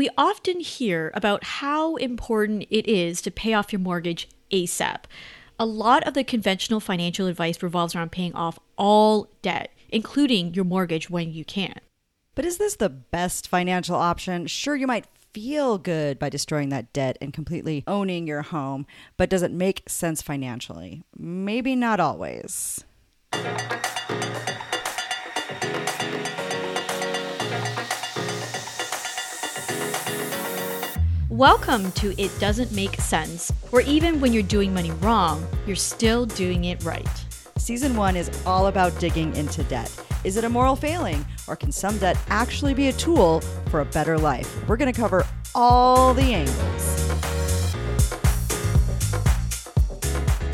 We often hear about how important it is to pay off your mortgage ASAP. A lot of the conventional financial advice revolves around paying off all debt, including your mortgage when you can. But is this the best financial option? Sure, you might feel good by destroying that debt and completely owning your home, but does it make sense financially? Maybe not always. Welcome to It Doesn't Make Cents, where even when you're doing money wrong, you're still doing it right. Season one is all about digging into debt. Is it a moral failing, or can some debt actually be a tool for a better life? We're going to cover all the angles.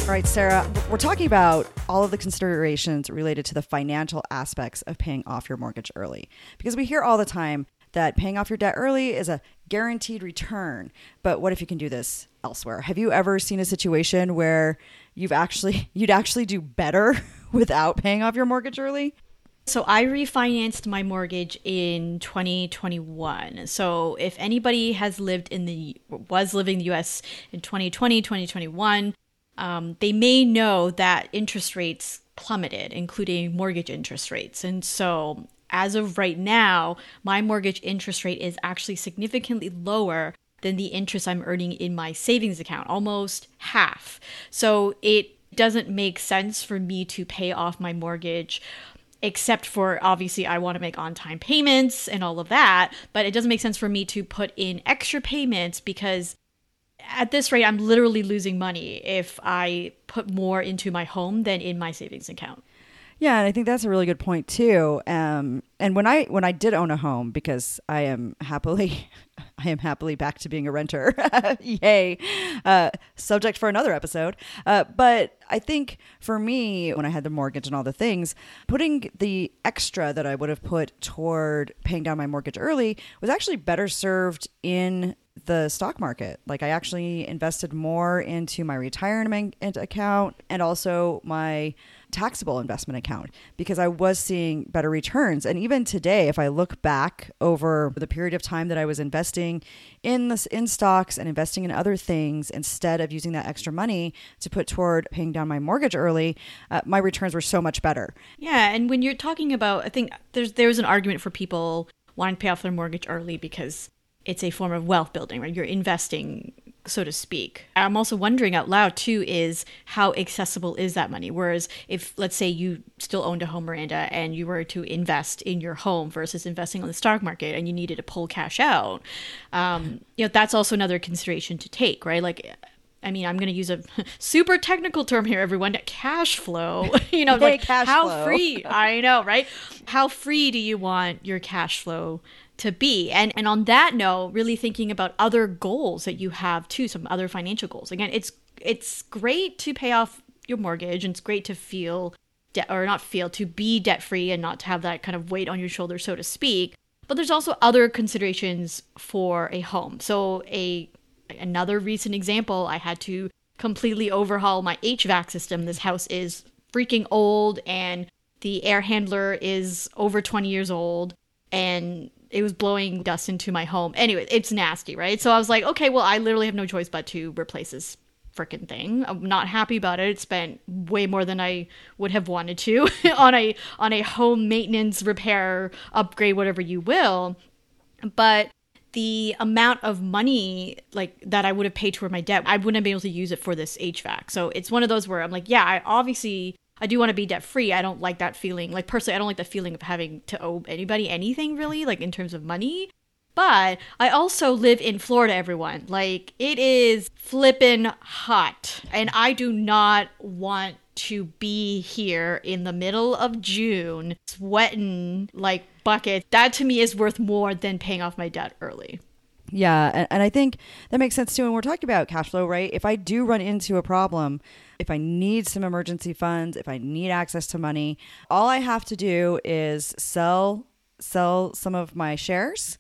All right, Sarah, we're talking about all of the considerations related to the financial aspects of paying off your mortgage early. Because we hear all the time that paying off your debt early is a guaranteed return. But what if you can do this elsewhere? Have you ever seen a situation where you've actually you'd actually do better without paying off your mortgage early? So I refinanced my mortgage in 2021. So if anybody has lived in the was living in the US in 2020, 2021, um, they may know that interest rates plummeted, including mortgage interest rates. And so as of right now, my mortgage interest rate is actually significantly lower than the interest I'm earning in my savings account, almost half. So it doesn't make sense for me to pay off my mortgage except for obviously I want to make on time payments and all of that, but it doesn't make sense for me to put in extra payments because at this rate I'm literally losing money if I put more into my home than in my savings account. Yeah, and I think that's a really good point too. Um, and when I when I did own a home, because I am happily, I am happily back to being a renter. Yay! Uh, subject for another episode. Uh, but I think for me, when I had the mortgage and all the things, putting the extra that I would have put toward paying down my mortgage early was actually better served in the stock market. Like I actually invested more into my retirement account and also my taxable investment account because I was seeing better returns. And even today, if I look back over the period of time that I was investing in this in stocks and investing in other things instead of using that extra money to put toward paying down my mortgage early, uh, my returns were so much better. Yeah, and when you're talking about, I think there's there's an argument for people wanting to pay off their mortgage early because it's a form of wealth building, right? You're investing so to speak. I'm also wondering out loud too is how accessible is that money? Whereas if let's say you still owned a home, Miranda, and you were to invest in your home versus investing on the stock market, and you needed to pull cash out, um, you know that's also another consideration to take, right? Like. I mean, I'm going to use a super technical term here, everyone. Cash flow. you know, like how flow. free. I know, right? How free do you want your cash flow to be. And and on that note, really thinking about other goals that you have too, some other financial goals. Again, it's it's great to pay off your mortgage and it's great to feel debt or not feel to be debt free and not to have that kind of weight on your shoulder so to speak. But there's also other considerations for a home. So a another recent example, I had to completely overhaul my HVAC system. This house is freaking old and the air handler is over 20 years old and it was blowing dust into my home. Anyway, it's nasty, right? So I was like, okay, well, I literally have no choice but to replace this freaking thing. I'm not happy about it. It spent way more than I would have wanted to on a on a home maintenance repair upgrade whatever you will. But the amount of money like that I would have paid toward my debt, I wouldn't be able to use it for this HVAC. So it's one of those where I'm like, yeah, I obviously I do want to be debt free. I don't like that feeling. Like personally, I don't like the feeling of having to owe anybody anything really, like in terms of money. But I also live in Florida, everyone. Like it is flippin' hot. And I do not want to be here in the middle of June sweating like buckets. That to me is worth more than paying off my debt early. Yeah, and, and I think that makes sense too. And we're talking about cash flow, right? If I do run into a problem, if I need some emergency funds, if I need access to money, all I have to do is sell sell some of my shares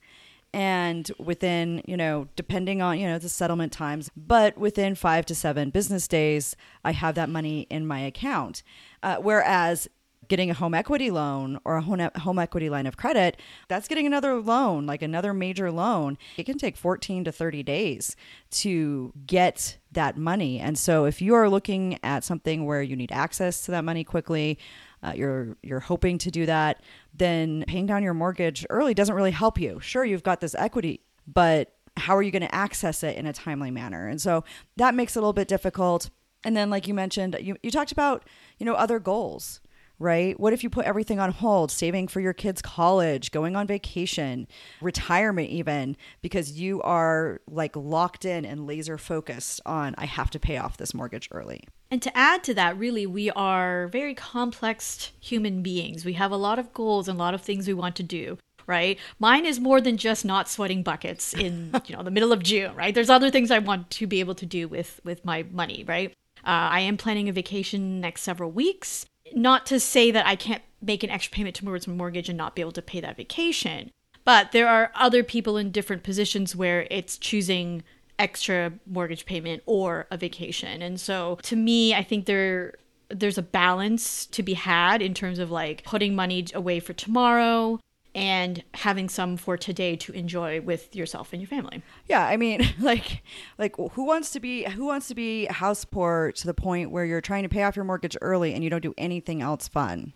and within you know depending on you know the settlement times but within five to seven business days i have that money in my account uh, whereas getting a home equity loan or a home, equity line of credit, that's getting another loan, like another major loan. It can take 14 to 30 days to get that money. And so if you are looking at something where you need access to that money quickly, uh, you're you're hoping to do that, then paying down your mortgage early doesn't really help you. Sure, you've got this equity, but how are you going to access it in a timely manner? And so that makes it a little bit difficult. And then, like you mentioned, you, you talked about, you know, other goals right? What if you put everything on hold, saving for your kids' college, going on vacation, retirement, even because you are like locked in and laser focused on, I have to pay off this mortgage early. And to add to that, really, we are very complex human beings. We have a lot of goals and a lot of things we want to do right? Mine is more than just not sweating buckets in you know the middle of June, right? There's other things I want to be able to do with with my money, right? Uh, I am planning a vacation next several weeks not to say that I can't make an extra payment towards my mortgage and not be able to pay that vacation. But there are other people in different positions where it's choosing extra mortgage payment or a vacation. And so to me, I think there there's a balance to be had in terms of like putting money away for tomorrow and having some for today to enjoy with yourself and your family. Yeah, I mean, like like who wants to be who wants to be house poor to the point where you're trying to pay off your mortgage early and you don't do anything else fun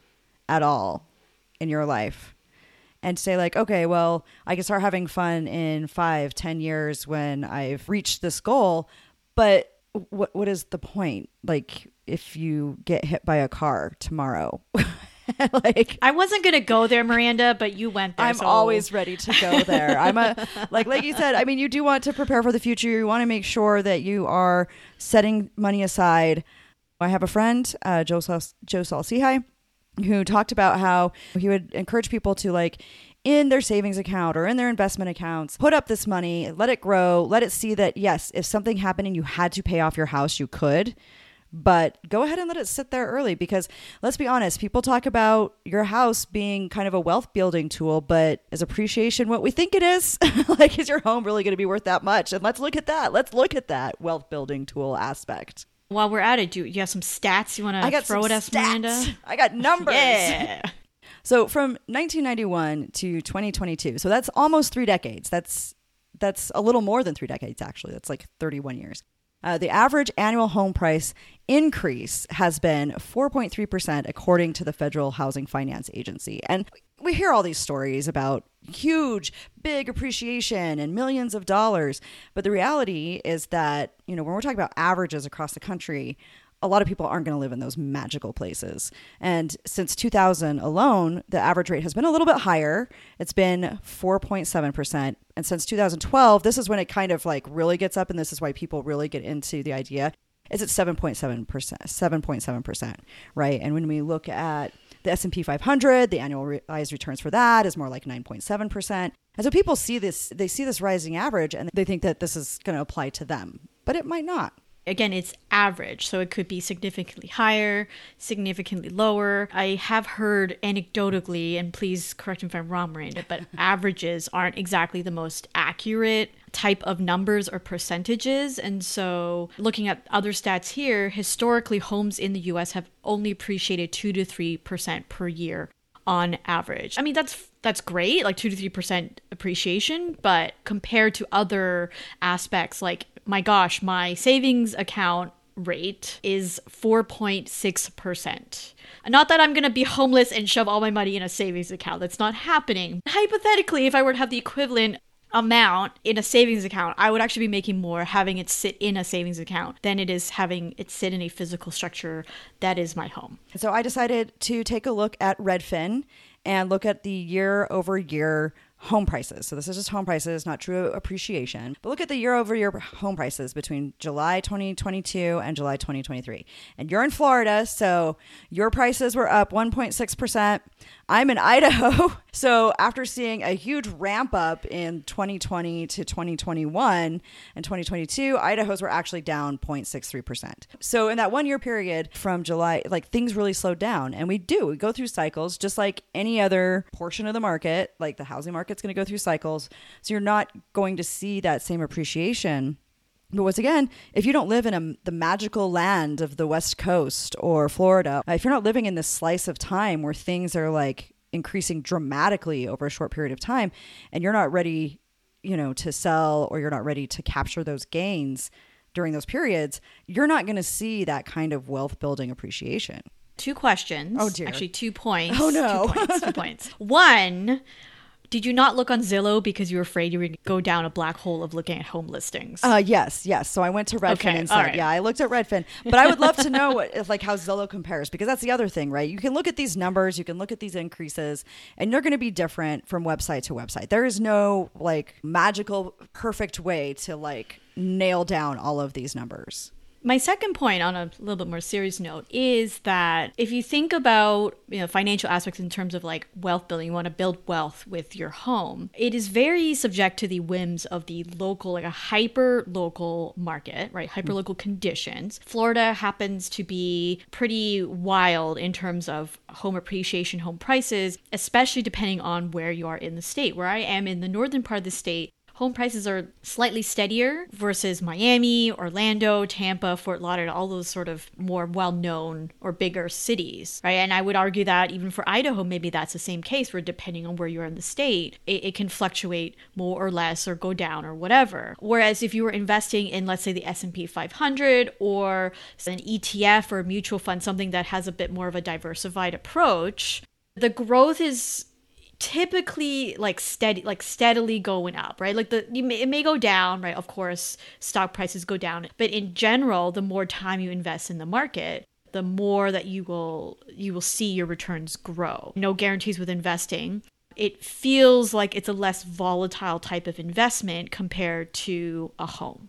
at all in your life? And say like, okay, well, I can start having fun in five, ten years when I've reached this goal. But what what is the point? Like if you get hit by a car tomorrow. like I wasn't gonna go there, Miranda, but you went there. I'm so. always ready to go there. I'm a like like you said. I mean, you do want to prepare for the future. You want to make sure that you are setting money aside. I have a friend, uh, Joe Joe Saul-Sehy, who talked about how he would encourage people to like in their savings account or in their investment accounts, put up this money, let it grow, let it see that yes, if something happened and you had to pay off your house, you could but go ahead and let it sit there early because let's be honest, people talk about your house being kind of a wealth building tool, but is appreciation what we think it is? like, is your home really going to be worth that much? And let's look at that. Let's look at that wealth building tool aspect. While we're at it, do you have some stats you want to throw at us, stats. Miranda? I got numbers. yeah. So from 1991 to 2022, so that's almost three decades. That's that's a little more than three decades actually. That's like 31 years. Uh, the average annual home price increase has been 4.3%, according to the Federal Housing Finance Agency. And we hear all these stories about huge, big appreciation and millions of dollars. But the reality is that, you know, when we're talking about averages across the country, a lot of people aren't going to live in those magical places. And since 2000 alone, the average rate has been a little bit higher. It's been 4.7%. And since 2012, this is when it kind of like really gets up and this is why people really get into the idea. Is at 7.7%, 7.7%, right? And when we look at the S&P 500, the annualized returns for that is more like 9.7%. And so people see this they see this rising average and they think that this is going to apply to them, but it might not again, it's average, so it could be significantly higher, significantly lower. I have heard anecdotally, and please correct me if I'm wrong, Miranda, but averages aren't exactly the most accurate type of numbers or percentages. And so, looking at other stats here, historically, homes in the US have only appreciated 2 to 3% per year on average. I mean, that's that's great, like 2 to 3% appreciation, but compared to other aspects like my gosh, my savings account rate is 4.6%. Not that I'm going to be homeless and shove all my money in a savings account. That's not happening. Hypothetically, if I were to have the equivalent amount in a savings account, I would actually be making more having it sit in a savings account than it is having it sit in a physical structure that is my home. So I decided to take a look at Redfin and look at the year over year home prices. So this is just home prices, not true appreciation. But look at the year over year home prices between July 2022 and July 2023. And you're in Florida, so your prices were up 1.6%. I'm in Idaho. So after seeing a huge ramp up in 2020 to 2021 and 2022, Idaho's were actually down 0.63%. So in that one year period from July, like things really slowed down. And we do, we go through cycles just like any other portion of the market, like the housing market's going to go through cycles. So you're not going to see that same appreciation But once again, if you don't live in a, the magical land of the West Coast or Florida, uh, if you're not living in this slice of time where things are like increasing dramatically over a short period of time and you're not ready, you know, to sell or you're not ready to capture those gains during those periods, you're not going to see that kind of wealth building appreciation. Two questions. Oh, dear. Actually, two points. Oh, no. Two points. Two points. One, did you not look on Zillow because you were afraid you would go down a black hole of looking at home listings? Uh, yes, yes. So I went to Redfin Okay, instead. right. Yeah, I looked at Redfin, but I would love to know what, if, like how Zillow compares because that's the other thing, right? You can look at these numbers, you can look at these increases, and they're going to be different from website to website. There is no like magical, perfect way to like nail down all of these numbers. My second point on a little bit more serious note is that if you think about you know financial aspects in terms of like wealth building, you want to build wealth with your home. It is very subject to the whims of the local, like a hyper local market, right? Hmm. Hyper local conditions. Florida happens to be pretty wild in terms of home appreciation, home prices, especially depending on where you are in the state. Where I am in the northern part of the state, home prices are slightly steadier versus Miami, Orlando, Tampa, Fort Lauderdale, all those sort of more well known or bigger cities, right? And I would argue that even for Idaho, maybe that's the same case where depending on where you are in the state, it, it can fluctuate more or less or go down or whatever. Whereas if you were investing in, let's say, the S&P 500 or an ETF or a mutual fund, something that has a bit more of a diversified approach, the growth is typically like steady like steadily going up right? Like the it may go down right? Of course stock prices go down. But in general the more time you invest in the market the more that you will you will see your returns grow. No guarantees with investing. It feels like it's a less volatile type of investment compared to a home.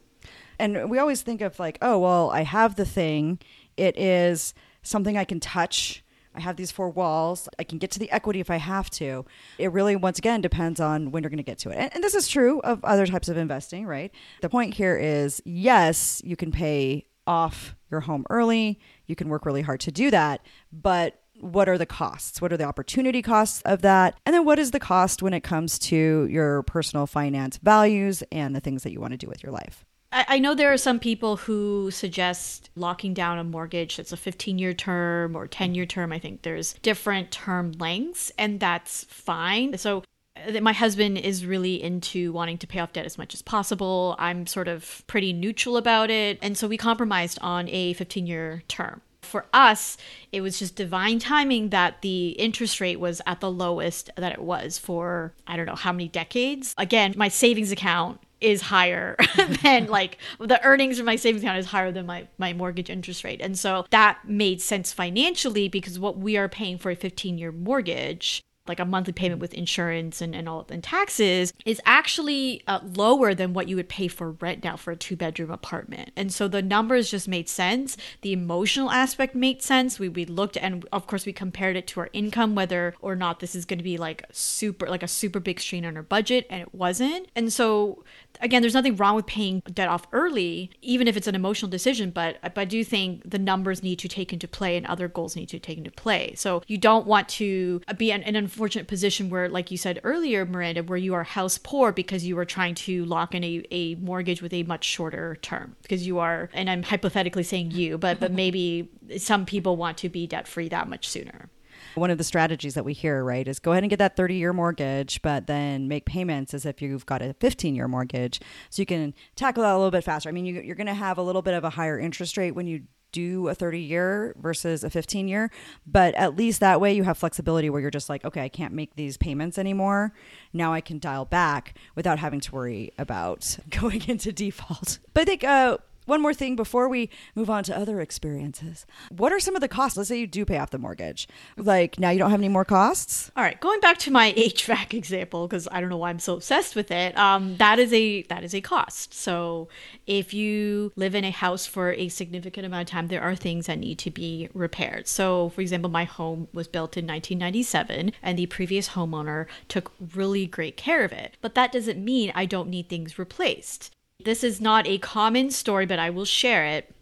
And we always think of like, oh, well, I have the thing. It is something I can touch. I have these four walls. I can get to the equity if I have to. It really, once again, depends on when you're going to get to it. And, and this is true of other types of investing, right? The point here is yes, you can pay off your home early. You can work really hard to do that. But what are the costs? What are the opportunity costs of that? And then what is the cost when it comes to your personal finance values and the things that you want to do with your life? I I know there are some people who suggest locking down a mortgage that's a 15 year term or 10 year term. I think there's different term lengths, and that's fine. So, uh, my husband is really into wanting to pay off debt as much as possible. I'm sort of pretty neutral about it. And so, we compromised on a 15 year term. For us, it was just divine timing that the interest rate was at the lowest that it was for I don't know how many decades. Again, my savings account is higher than like the earnings from my savings account is higher than my my mortgage interest rate. And so that made sense financially because what we are paying for a 15 year mortgage like a monthly payment with insurance and, and all and taxes is actually uh, lower than what you would pay for rent now for a two bedroom apartment. And so the numbers just made sense. The emotional aspect made sense. We, we looked and of course we compared it to our income whether or not this is going to be like super like a super big strain on our budget and it wasn't. And so again there's nothing wrong with paying debt off early even if it's an emotional decision but, but i do think the numbers need to take into play and other goals need to take into play. So you don't want to be in an unfortunate position where like you said earlier miranda where you are house poor because you are trying to lock in a, a mortgage with a much shorter term because you are and i'm hypothetically saying you but but maybe some people want to be debt free that much sooner One of the strategies that we hear, right, is go ahead and get that 30 year mortgage, but then make payments as if you've got a 15 year mortgage. So you can tackle that a little bit faster. I mean, you, you're going to have a little bit of a higher interest rate when you do a 30 year versus a 15 year, but at least that way you have flexibility where you're just like, okay, I can't make these payments anymore. Now I can dial back without having to worry about going into default. But I think, uh, one more thing before we move on to other experiences. What are some of the costs? Let's say you do pay off the mortgage. Like now you don't have any more costs? All right, going back to my HVAC example because I don't know why I'm so obsessed with it. Um, that is a that is a cost. So if you live in a house for a significant amount of time, there are things that need to be repaired. So, for example, my home was built in 1997, and the previous homeowner took really great care of it. But that doesn't mean I don't need things replaced. This is not a common story, but I will share it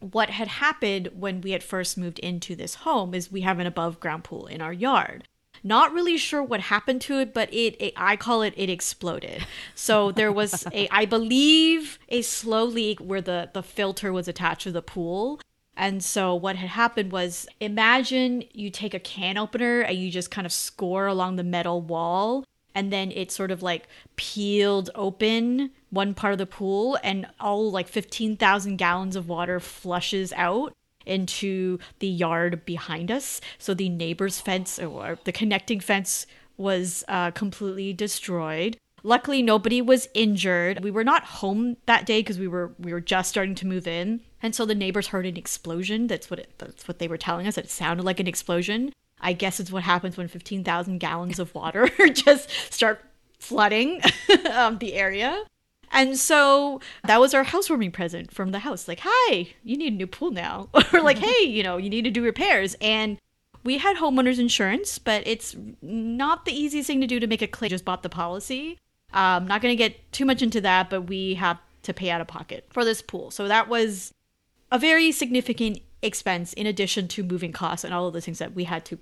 what had happened when we had first moved into this home is we have an above ground pool in our yard. Not really sure what happened to it, but it, it I call it it exploded. So there was a I believe a slow leak where the the filter was attached to the pool. And so what had happened was imagine you take a can opener and you just kind of score along the metal wall and then it sort of like peeled open one part of the pool and all like 15,000 gallons of water flushes out into the yard behind us. So the neighbor's fence or the connecting fence was uh, completely destroyed. Luckily, nobody was injured. We were not home that day because we were we were just starting to move in, and so the neighbors heard an explosion. That's what it, that's what they were telling us. It sounded like an explosion. I guess it's what happens when fifteen thousand gallons of water just start flooding um, the area. And so that was our housewarming present from the house. Like, hi, you need a new pool now. or like, hey, you know, you need to do repairs. And we had homeowners insurance, but it's not the easiest thing to do to make a claim. Just bought the policy. I'm um, not going to get too much into that, but we have to pay out of pocket for this pool. So that was a very significant expense in addition to moving costs and all of the things that we had to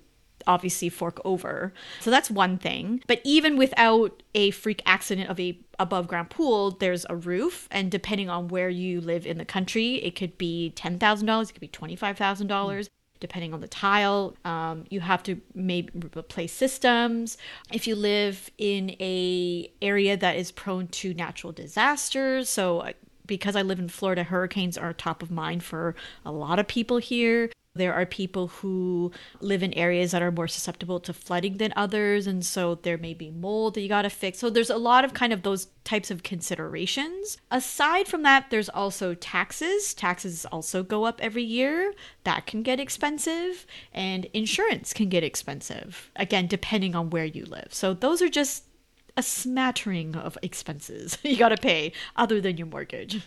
obviously fork over. So that's one thing. But even without a freak accident of a above ground pool, there's a roof, and depending on where you live in the country, it could be ten thousand dollars, it could be twenty five thousand dollars. Depending on the tile, um, you have to maybe replace systems. If you live in a area that is prone to natural disasters, so uh, because I live in Florida, hurricanes are top of mind for a lot of people here. There are people who live in areas that are more susceptible to flooding than others. And so there may be mold that you got to fix. So there's a lot of kind of those types of considerations. Aside from that, there's also taxes. Taxes also go up every year. That can get expensive. And insurance can get expensive, again, depending on where you live. So those are just a smattering of expenses you got to pay other than your mortgage.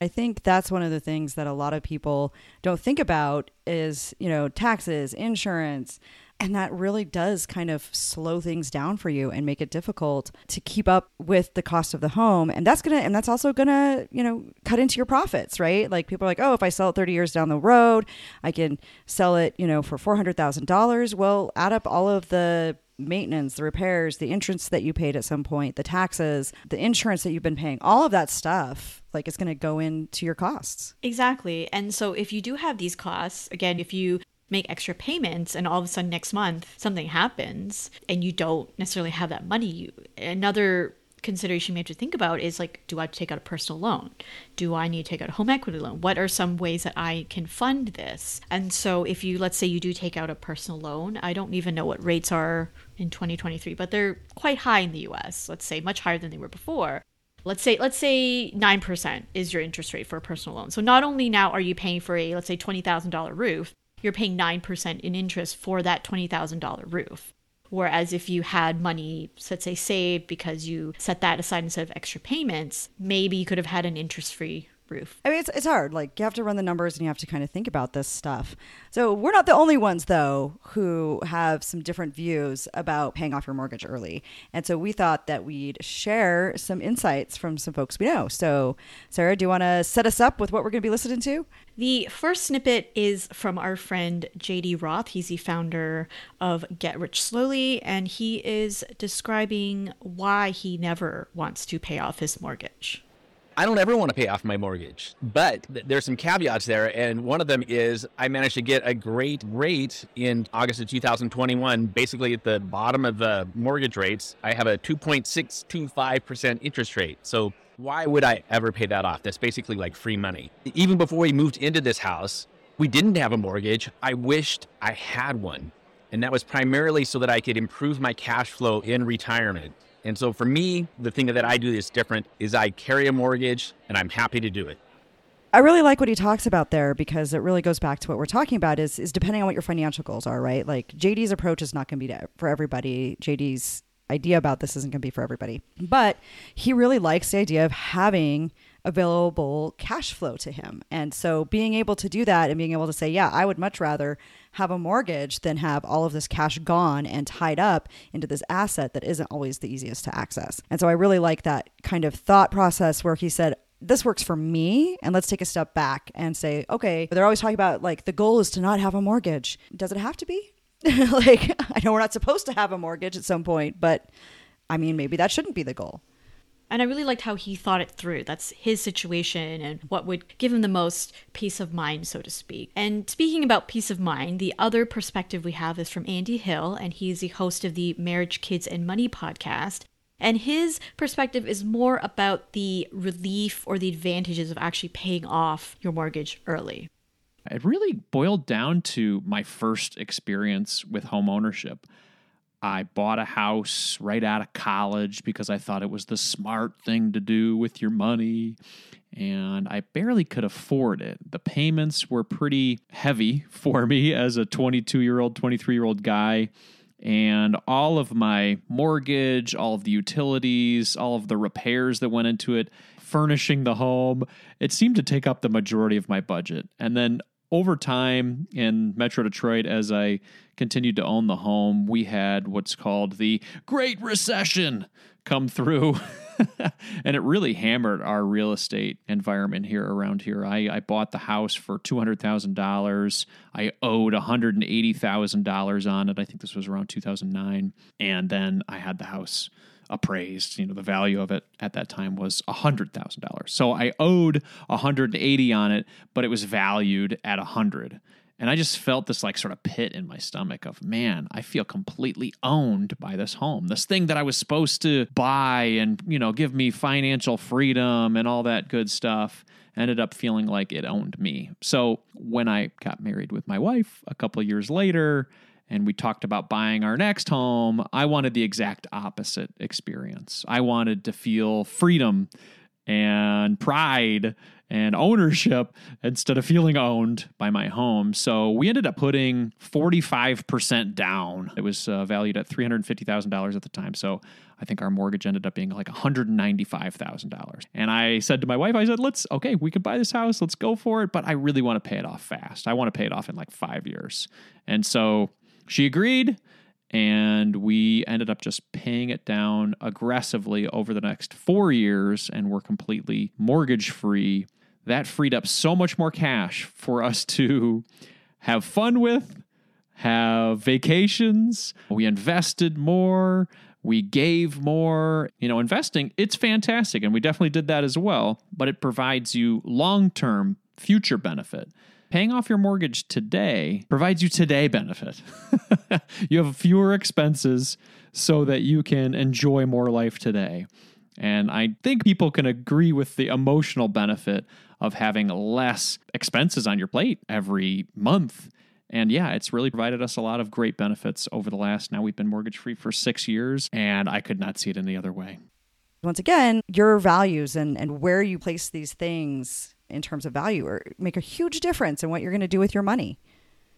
I think that's one of the things that a lot of people don't think about is, you know, taxes, insurance, and that really does kind of slow things down for you and make it difficult to keep up with the cost of the home. And that's going to, and that's also going to, you know, cut into your profits, right? Like people are like, oh, if I sell it 30 years down the road, I can sell it, you know, for $400,000. Well, add up all of the maintenance, the repairs, the insurance that you paid at some point, the taxes, the insurance that you've been paying, all of that stuff, like it's going to go into your costs. Exactly. And so if you do have these costs, again, if you make extra payments and all of a sudden next month something happens and you don't necessarily have that money, you, another consideration you have to think about is like, do I take out a personal loan? Do I need to take out a home equity loan? What are some ways that I can fund this? And so, if you, let's say, you do take out a personal loan, I don't even know what rates are in 2023, but they're quite high in the US, let's say, much higher than they were before. Let's say let's say 9% is your interest rate for a personal loan. So not only now are you paying for a let's say $20,000 roof, you're paying 9% in interest for that $20,000 roof. Whereas if you had money, let's say saved because you set that aside instead of extra payments, maybe you could have had an interest free roof. I mean, it's, it's hard. Like, you have to run the numbers and you have to kind of think about this stuff. So, we're not the only ones, though, who have some different views about paying off your mortgage early. And so, we thought that we'd share some insights from some folks we know. So, Sarah, do you want to set us up with what we're going to be listening to? The first snippet is from our friend JD Roth. He's the founder of Get Rich Slowly, and he is describing why he never wants to pay off his mortgage. I don't ever want to pay off my mortgage, but th- there's some caveats there. And one of them is I managed to get a great rate in August of 2021. Basically, at the bottom of the mortgage rates, I have a 2.625% interest rate. So why would I ever pay that off? That's basically like free money. Even before we moved into this house, we didn't have a mortgage. I wished I had one. And that was primarily so that I could improve my cash flow in retirement. And so for me, the thing that I do that's different is I carry a mortgage and I'm happy to do it. I really like what he talks about there because it really goes back to what we're talking about is is depending on what your financial goals are, right? Like JD's approach is not going to be for everybody. JD's idea about this isn't going to be for everybody. But he really likes the idea of having available cash flow to him. And so being able to do that and being able to say, yeah, I would much rather have a mortgage than have all of this cash gone and tied up into this asset that isn't always the easiest to access. And so I really like that kind of thought process where he said, this works for me and let's take a step back and say okay they're always talking about like the goal is to not have a mortgage does it have to be like, I know we're not supposed to have a mortgage at some point, but I mean, maybe that shouldn't be the goal. And I really liked how he thought it through. That's his situation and what would give him the most peace of mind, so to speak. And speaking about peace of mind, the other perspective we have is from Andy Hill, and he's the host of the Marriage, Kids, and Money podcast. And his perspective is more about the relief or the advantages of actually paying off your mortgage early. It really boiled down to my first experience with home ownership. I bought a house right out of college because I thought it was the smart thing to do with your money. And I barely could afford it. The payments were pretty heavy for me as a 22 year old, 23 year old guy. And all of my mortgage, all of the utilities, all of the repairs that went into it, furnishing the home, it seemed to take up the majority of my budget. And then over time in Metro Detroit, as I continued to own the home, we had what's called the Great Recession come through. and it really hammered our real estate environment here around here. I, I bought the house for $200,000. I owed $180,000 on it. I think this was around 2009. And then I had the house appraised. You know, the value of it at that time was hundred thousand dollars. So I owed 180 on it, but it was valued at a hundred. And I just felt this like sort of pit in my stomach of, man, I feel completely owned by this home. This thing that I was supposed to buy and, you know, give me financial freedom and all that good stuff ended up feeling like it owned me. So when I got married with my wife a couple years later, and we talked about buying our next home, I wanted the exact opposite experience. I wanted to feel freedom and pride and ownership instead of feeling owned by my home. So we ended up putting 45% down. It was uh, valued at $350,000 at the time. So I think our mortgage ended up being like $195,000. And I said to my wife, I said, let's, okay, we could buy this house. Let's go for it. But I really want to pay it off fast. I want to pay it off in like five years. And so she agreed, and we ended up just paying it down aggressively over the next four years, and we're completely mortgage free. That freed up so much more cash for us to have fun with, have vacations. We invested more. We gave more. You know, investing, it's fantastic. And we definitely did that as well, but it provides you long term future benefit paying off your mortgage today provides you today benefit. you have fewer expenses so that you can enjoy more life today. And I think people can agree with the emotional benefit of having less expenses on your plate every month. And yeah, it's really provided us a lot of great benefits over the last, now we've been mortgage free for six years, and I could not see it any other way. Once again, your values and, and where you place these things in terms of value or make a huge difference in what you're going to do with your money.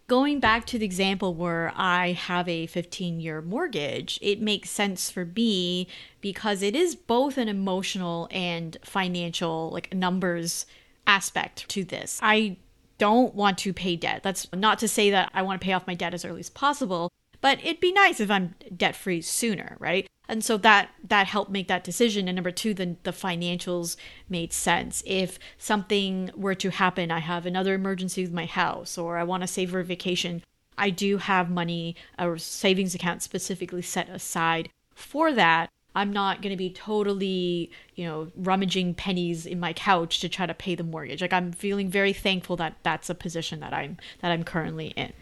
Going back to the example where I have a 15 year mortgage, it makes sense for me because it is both an emotional and financial, like numbers aspect to this. I don't want to pay debt. That's not to say that I want to pay off my debt as early as possible, but it'd be nice if I'm debt free sooner, right? And so that that helped make that decision. And number two the, the financials made sense. If something were to happen i have another emergency with my house or i want to save for a vacation i do have money a savings account specifically set aside for that. I'm not going to be totally you know rummaging pennies in my couch to try to pay the mortgage. Like i'm feeling very thankful that that's a position that i'm that i'm currently in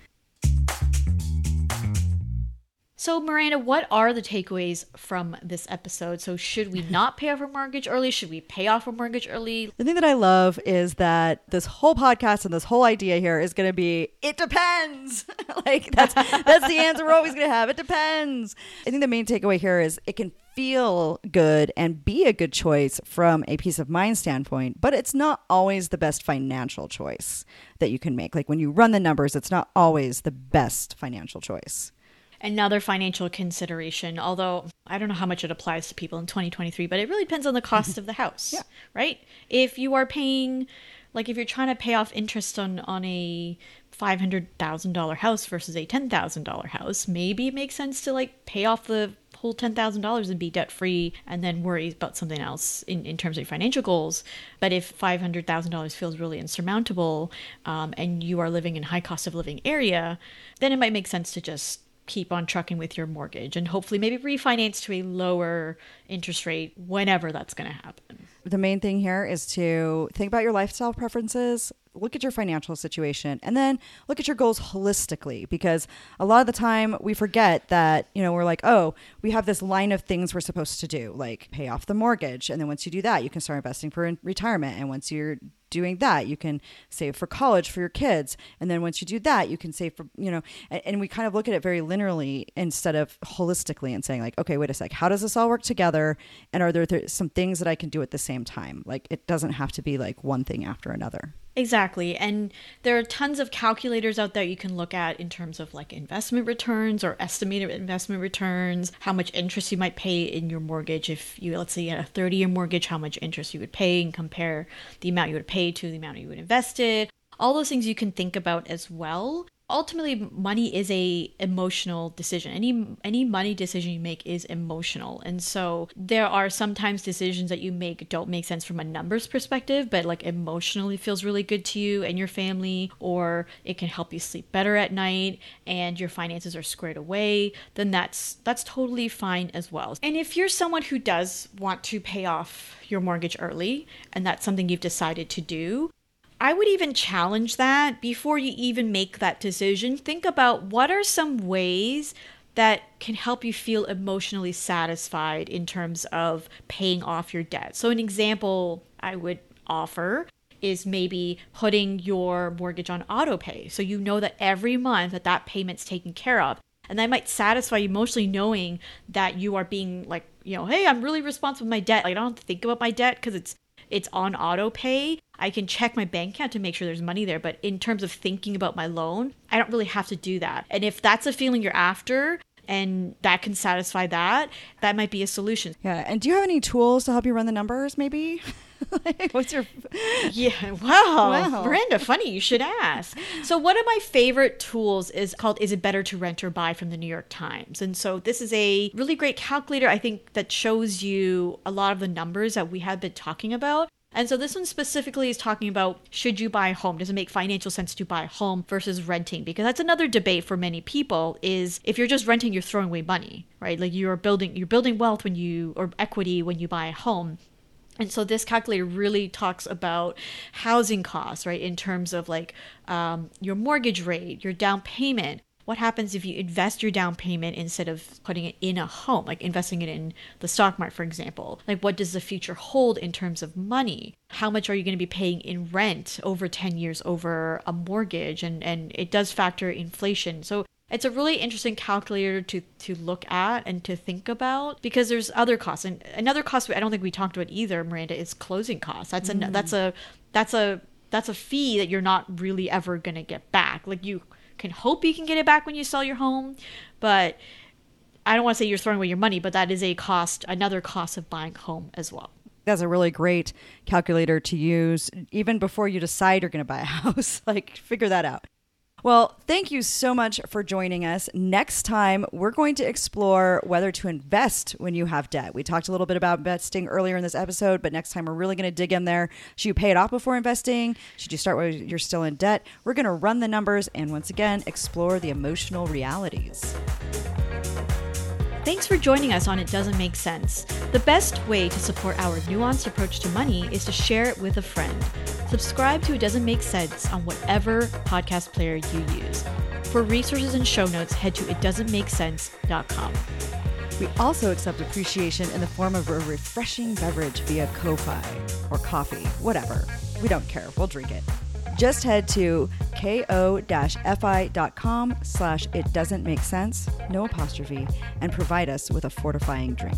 so, Miranda, what are the takeaways from this episode? So, should we not pay off our mortgage early? Should we pay off our mortgage early? The thing that I love is that this whole podcast and this whole idea here is going to be it depends. like that's that's the answer we're always going to have. It depends. I think the main takeaway here is it can feel good and be a good choice from a peace of mind standpoint, but it's not always the best financial choice that you can make. Like when you run the numbers, it's not always the best financial choice another financial consideration, although I don't know how much it applies to people in 2023, but it really depends on the cost of the house, yeah. right? If you are paying, like if you're trying to pay off interest on, on a $500,000 house versus a $10,000 house, maybe it makes sense to like pay off the whole $10,000 and be debt free and then worry about something else in, in terms of your financial goals. But if $500,000 feels really insurmountable um, and you are living in high cost of living area, then it might make sense to just keep on trucking with your mortgage and hopefully maybe refinance to a lower interest rate whenever that's going to happen. The main thing here is to think about your lifestyle preferences, look at your financial situation, and then look at your goals holistically because a lot of the time we forget that, you know, we're like, oh, we have this line of things we're supposed to do, like pay off the mortgage. And then once you do that, you can start investing for retirement. And once you're doing that. You can save for college for your kids. And then once you do that you can save for you know and, and, we kind of look at it very linearly instead of holistically and saying like okay wait a sec how does this all work together? And are there th- some things that i can do at the same time? Like it doesn't have to be like one thing after another Exactly. And there are tons of calculators out there you can look at in terms of like investment returns or estimated investment returns, how much interest you might pay in your mortgage. If you, let's say, you had a 30 year mortgage, how much interest you would pay and compare the amount you would pay to the amount you would invest it. All those things you can think about as well ultimately money is a emotional decision. Any any money decision you make is emotional. And so there are sometimes decisions that you make don't make sense from a numbers perspective but like emotionally feels really good to you and your family or it can help you sleep better at night and your finances are squared away then that's that's totally fine as well. And if you're someone who does want to pay off your mortgage early and that's something you've decided to do I would even challenge that before you even make that decision. Think about what are some ways that can help you feel emotionally satisfied in terms of paying off your debt. So, an example I would offer is maybe putting your mortgage on auto pay so you know that every month that that payment's taken care of and that might satisfy you emotionally knowing that you are being like you know hey i'm really responsible with my debt like, i don't have to think about my debt because it's it's on auto pay. I can check my bank account to make sure there's money there. But in terms of thinking about my loan, I don't really have to do that. And if that's a feeling you're after, and that can satisfy that, that might be a solution. Yeah. And do you have any tools to help you run the numbers, maybe? What's your. Yeah. Wow. wow. Miranda, funny you should ask. So, one of my favorite tools is called Is It Better to Rent or Buy from the New York Times. And so, this is a really great calculator, I think, that shows you a lot of the numbers that we have been talking about. And so this one specifically is talking about should you buy a home? Does it make financial sense to buy a home versus renting? Because that's another debate for many people is if you're just renting, you're throwing away money, right? Like you're building you're building wealth when you or equity when you buy a home. And so this calculator really talks about housing costs, right? In terms of like um, your mortgage rate, your down payment. What happens if you invest your down payment instead of putting it in a home, like investing it in the stock market, for example? Like, what does the future hold in terms of money? How much are you going to be paying in rent over 10 years over a mortgage? And, and it does factor inflation. So it's a really interesting calculator to to look at and to think about because there's other costs. And another cost I don't think we talked about either Miranda is closing costs. That's a mm. that's a that's a that's a fee that you're not really ever going to get back. Like you can hope you can get it back when you sell your home but I don't want to say you're throwing away your money but that is a cost another cost of buying home as well. That's a really great calculator to use even before you decide you're going to buy a house. Like figure that out well, thank you so much for joining us. Next time, we're going to explore whether to invest when you have debt. We talked a little bit about investing earlier in this episode, but next time we're really going to dig in there. Should you pay it off before investing? Should you start while you're still in debt? We're going to run the numbers and once again explore the emotional realities. Thanks for joining us on It Doesn't Make Cents. The best way to support our nuanced approach to money is to share it with a friend. Subscribe to It Doesn't Make Cents on whatever podcast player you use. For resources and show notes, head to itdoesntmakecents.com. We also accept appreciation in the form of a refreshing beverage via Ko-Fi or coffee, whatever. We don't care. We'll drink it. Just head to ko-fi.com slash it doesn't make cents, no apostrophe, and provide us with a fortifying drink.